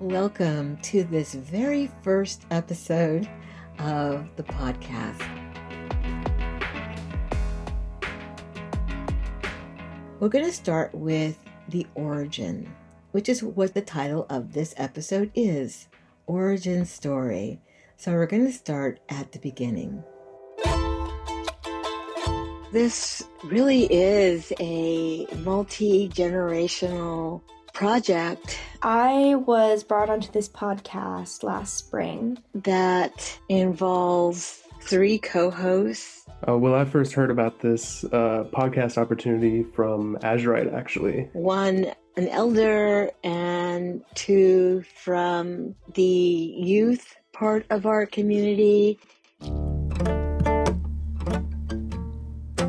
Welcome to this very first episode of the podcast. We're going to start with the origin, which is what the title of this episode is Origin Story. So we're going to start at the beginning. This really is a multi generational project I was brought onto this podcast last spring. that involves three co hosts. Uh, well, I first heard about this uh, podcast opportunity from Azurite, actually. One, an elder, and two from the youth part of our community.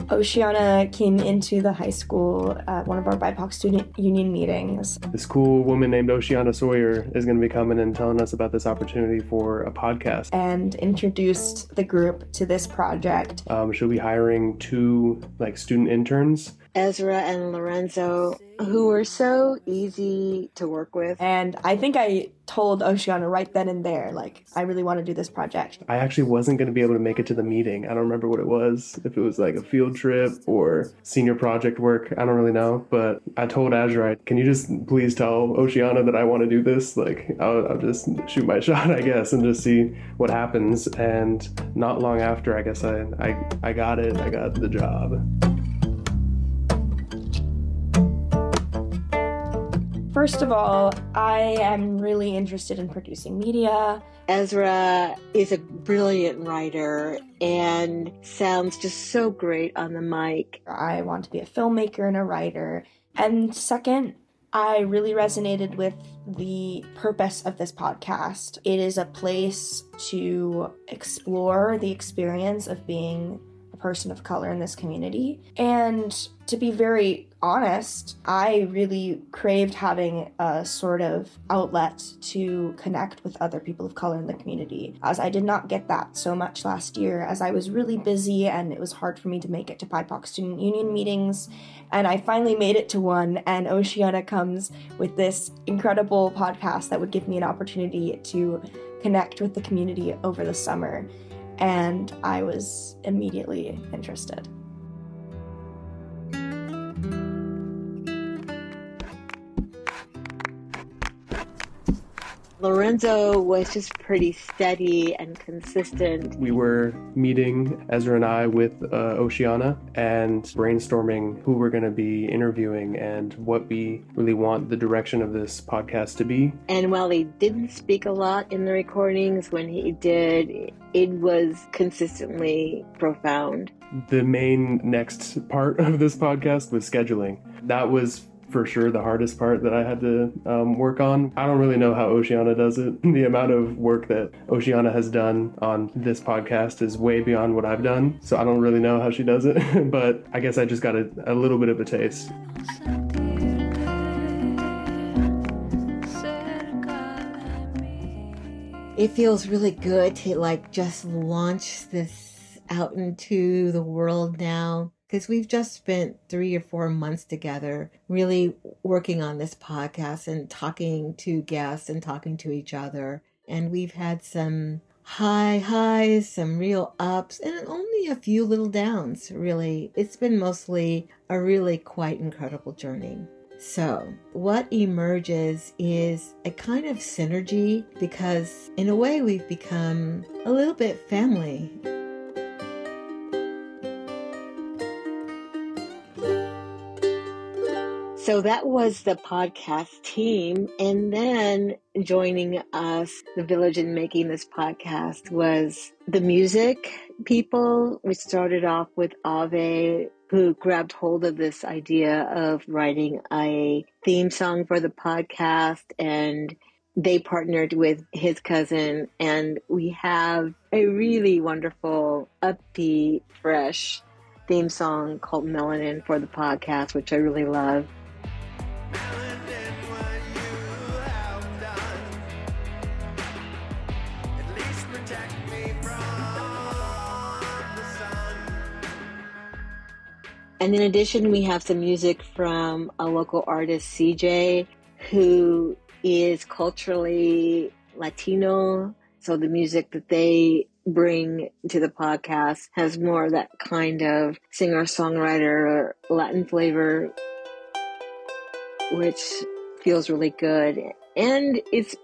Oceana came into the high school at one of our BIPOC student union meetings. This cool woman named Oceana Sawyer is going to be coming and telling us about this opportunity for a podcast. and introduced the group to this project. Um, she'll be hiring two like student interns. Ezra and Lorenzo, who were so easy to work with. And I think I told Oceana right then and there, like, I really want to do this project. I actually wasn't going to be able to make it to the meeting. I don't remember what it was, if it was like a field trip or senior project work. I don't really know. But I told Azurite, can you just please tell Oceana that I want to do this? Like, I'll, I'll just shoot my shot, I guess, and just see what happens. And not long after, I guess I, I, I got it. I got the job. First of all, I am really interested in producing media. Ezra is a brilliant writer and sounds just so great on the mic. I want to be a filmmaker and a writer. And second, I really resonated with the purpose of this podcast. It is a place to explore the experience of being a person of color in this community. And to be very honest, I really craved having a sort of outlet to connect with other people of color in the community, as I did not get that so much last year, as I was really busy and it was hard for me to make it to BIPOC student union meetings. And I finally made it to one, and Oceana comes with this incredible podcast that would give me an opportunity to connect with the community over the summer. And I was immediately interested. Lorenzo was just pretty steady and consistent. We were meeting, Ezra and I, with uh, Oceana and brainstorming who we're going to be interviewing and what we really want the direction of this podcast to be. And while he didn't speak a lot in the recordings, when he did, it was consistently profound. The main next part of this podcast was scheduling. That was for sure the hardest part that I had to um, work on. I don't really know how Oceana does it. The amount of work that Oceana has done on this podcast is way beyond what I've done. So I don't really know how she does it, but I guess I just got a, a little bit of a taste. It feels really good to like just launch this out into the world now because we've just spent three or four months together really working on this podcast and talking to guests and talking to each other. And we've had some high highs, some real ups, and only a few little downs, really. It's been mostly a really quite incredible journey. So, what emerges is a kind of synergy because, in a way, we've become a little bit family. So that was the podcast team. And then joining us, the village in making this podcast was the music people. We started off with Ave, who grabbed hold of this idea of writing a theme song for the podcast and they partnered with his cousin and we have a really wonderful upbeat fresh theme song called melanin for the podcast which i really love And in addition, we have some music from a local artist, CJ, who is culturally Latino. So the music that they bring to the podcast has more of that kind of singer songwriter Latin flavor, which feels really good. And it's,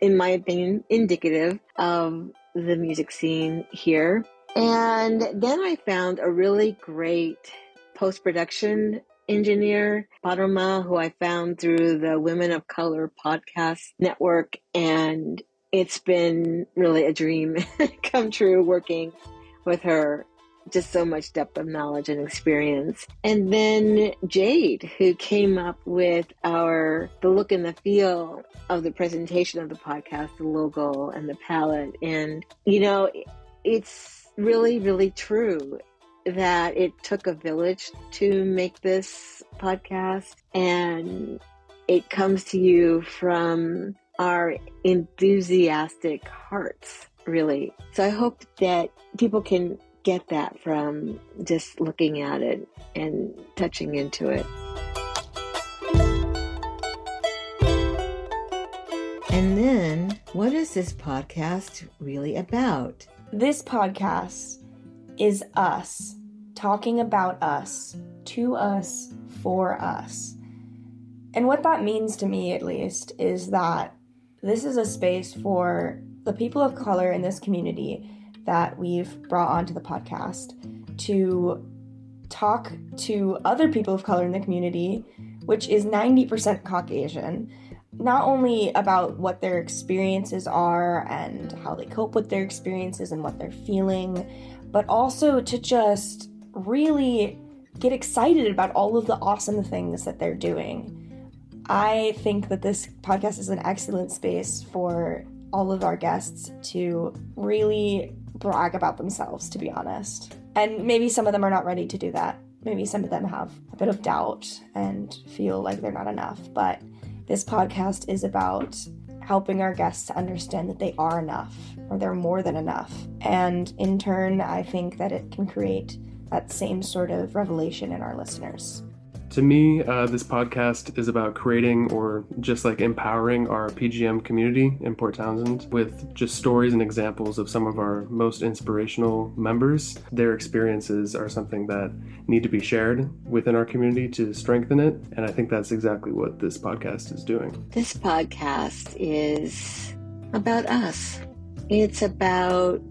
in my opinion, indicative of the music scene here. And then I found a really great post production engineer, Paroma, who I found through the Women of Color podcast network. And it's been really a dream come true working with her. Just so much depth of knowledge and experience. And then Jade, who came up with our, the look and the feel of the presentation of the podcast, the logo and the palette. And, you know, it's really, really true that it took a village to make this podcast and it comes to you from our enthusiastic hearts, really. So I hope that people can get that from just looking at it and touching into it. And then, what is this podcast really about? This podcast is us talking about us, to us, for us. And what that means to me, at least, is that this is a space for the people of color in this community that we've brought onto the podcast to talk to other people of color in the community, which is 90% Caucasian, not only about what their experiences are and how they cope with their experiences and what they're feeling, but also to just really get excited about all of the awesome things that they're doing. I think that this podcast is an excellent space for all of our guests to really brag about themselves, to be honest. And maybe some of them are not ready to do that. Maybe some of them have a bit of doubt and feel like they're not enough. But this podcast is about helping our guests to understand that they are enough or they're more than enough. And in turn, I think that it can create that same sort of revelation in our listeners. To me, uh, this podcast is about creating or just like empowering our PGM community in Port Townsend with just stories and examples of some of our most inspirational members. Their experiences are something that need to be shared within our community to strengthen it. And I think that's exactly what this podcast is doing. This podcast is about us, it's about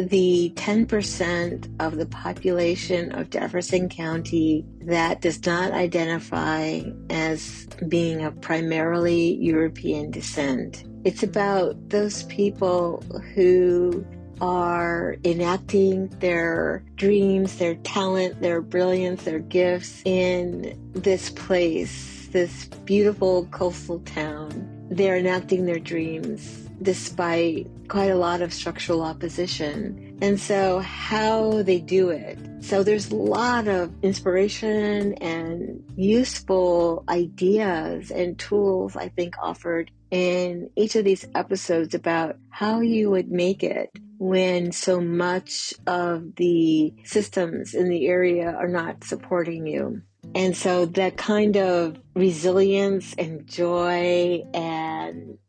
the 10% of the population of Jefferson County that does not identify as being of primarily European descent. It's about those people who are enacting their dreams, their talent, their brilliance, their gifts in this place, this beautiful coastal town. They're enacting their dreams despite quite a lot of structural opposition. And so, how they do it. So, there's a lot of inspiration and useful ideas and tools, I think, offered in each of these episodes about how you would make it when so much of the systems in the area are not supporting you. And so that kind of resilience and joy and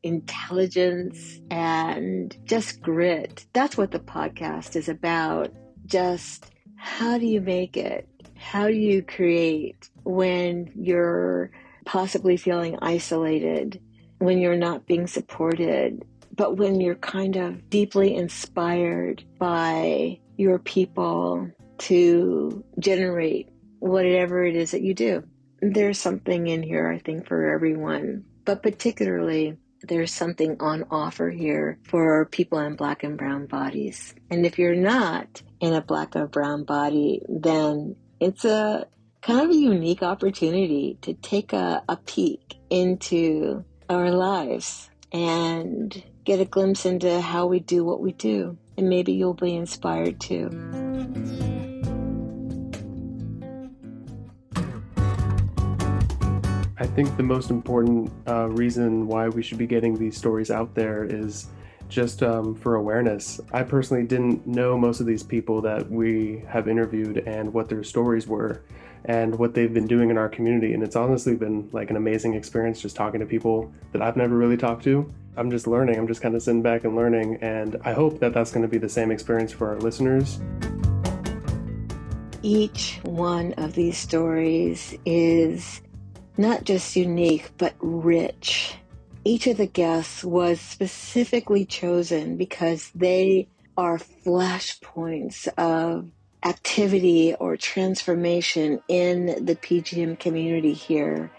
intelligence and just grit, that's what the podcast is about. Just how do you make it? How do you create when you're possibly feeling isolated, when you're not being supported, but when you're kind of deeply inspired by your people to generate whatever it is that you do. There's something in here, I think, for everyone, but particularly there's something on offer here for people in black and brown bodies. And if you're not in a black or brown body, then it's a kind of a unique opportunity to take a, a peek into our lives and get a glimpse into how we do what we do. And maybe you'll be inspired too. Think the most important uh, reason why we should be getting these stories out there is just um, for awareness. I personally didn't know most of these people that we have interviewed and what their stories were. and what they've been doing in our community. And it's honestly been like an amazing experience just talking to people that I've never really talked to. I'm just learning. I'm just kind of sitting back and learning. And I hope that that's going to be the same experience for our listeners. Each one of these stories is not just unique, but rich. Each of the guests was specifically chosen because they are flashpoints of activity or transformation in the PGM community here.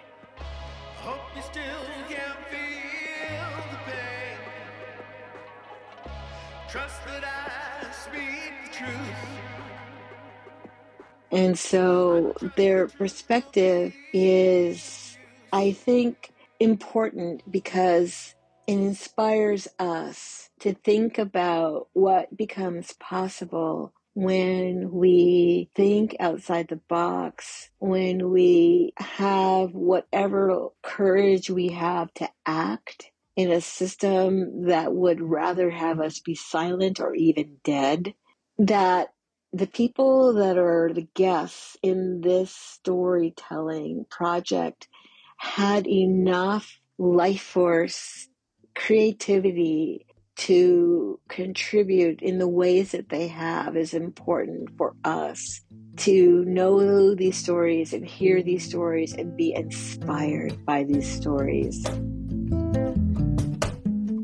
And so their perspective is, I think, important because it inspires us to think about what becomes possible when we think outside the box, when we have whatever courage we have to act in a system that would rather have us be silent or even dead, that the people that are the guests in this storytelling project had enough life force, creativity to contribute in the ways that they have is important for us to know these stories and hear these stories and be inspired by these stories.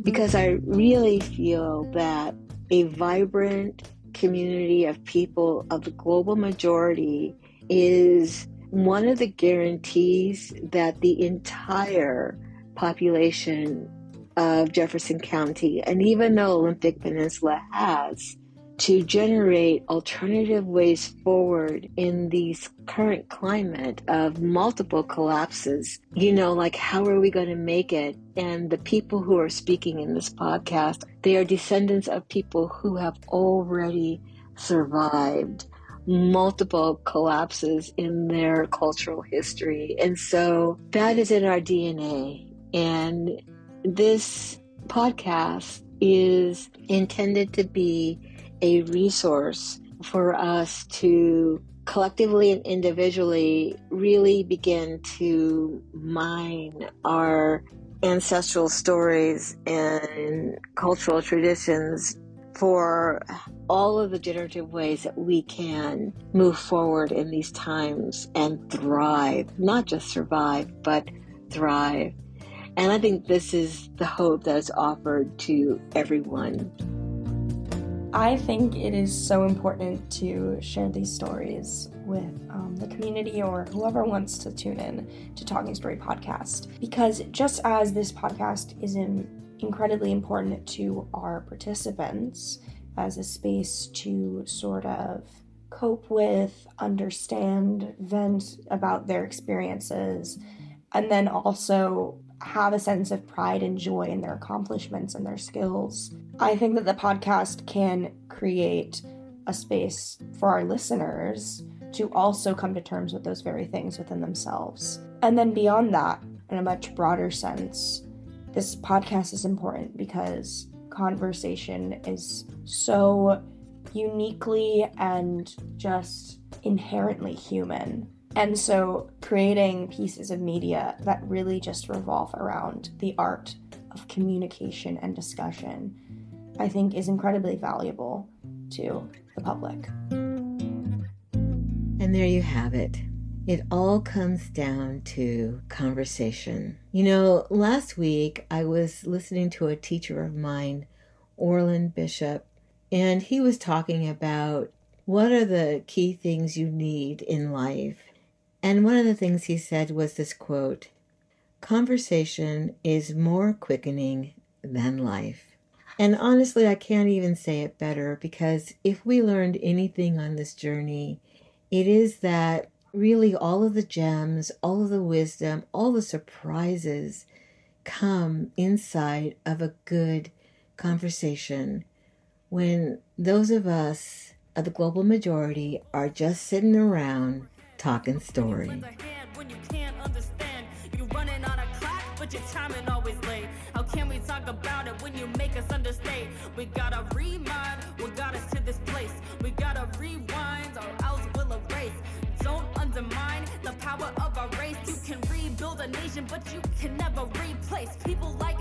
Because I really feel that a vibrant community of people of the global majority is one of the guarantees that the entire population of Jefferson County and even the Olympic Peninsula has to generate alternative ways forward in these current climate of multiple collapses. You know, like how are we going to make it? And the people who are speaking in this podcast, they are descendants of people who have already survived multiple collapses in their cultural history. And so that is in our DNA. And this podcast is intended to be a resource for us to collectively and individually really begin to mine our ancestral stories and cultural traditions for all of the generative ways that we can move forward in these times and thrive, not just survive, but thrive. And I think this is the hope that is offered to everyone. I think it is so important to share these stories with um, the community or whoever wants to tune in to Talkin Story Podcast. Because just as this podcast is in incredibly important to our participants as a space to sort of cope with, understand, vent about their experiences, and then also have a sense of pride and joy in their accomplishments and their skills. I think that the podcast can create a space for our listeners to also come to terms with those very things within themselves. And then beyond that, in a much broader sense, this podcast is important because conversation is so uniquely and just inherently human. And so, creating pieces of media that really just revolve around the art of communication and discussion, I think is incredibly valuable to the public. And there you have it. It all comes down to conversation. You know, last week I was listening to a teacher of mine, Orland Bishop, and he was talking about what are the key things you need in life. And one of the things he said was this quote Conversation is more quickening than life. And honestly, I can't even say it better because if we learned anything on this journey, it is that really all of the gems, all of the wisdom, all the surprises come inside of a good conversation when those of us of the global majority are just sitting around talking story. How can we talk about it when you make us? We gotta remind what got us to this place. We gotta rewind or else we'll erase. Don't mind the power of our race. You can rebuild a nation, but you can never replace. People like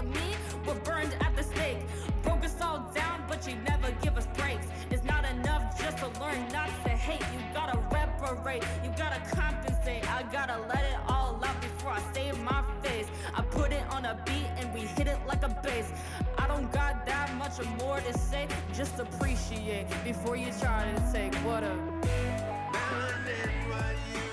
gotta let it all out before I save my face. I put it on a beat and we hit it like a bass. I don't got that much more to say. Just appreciate before you try to take what a. What you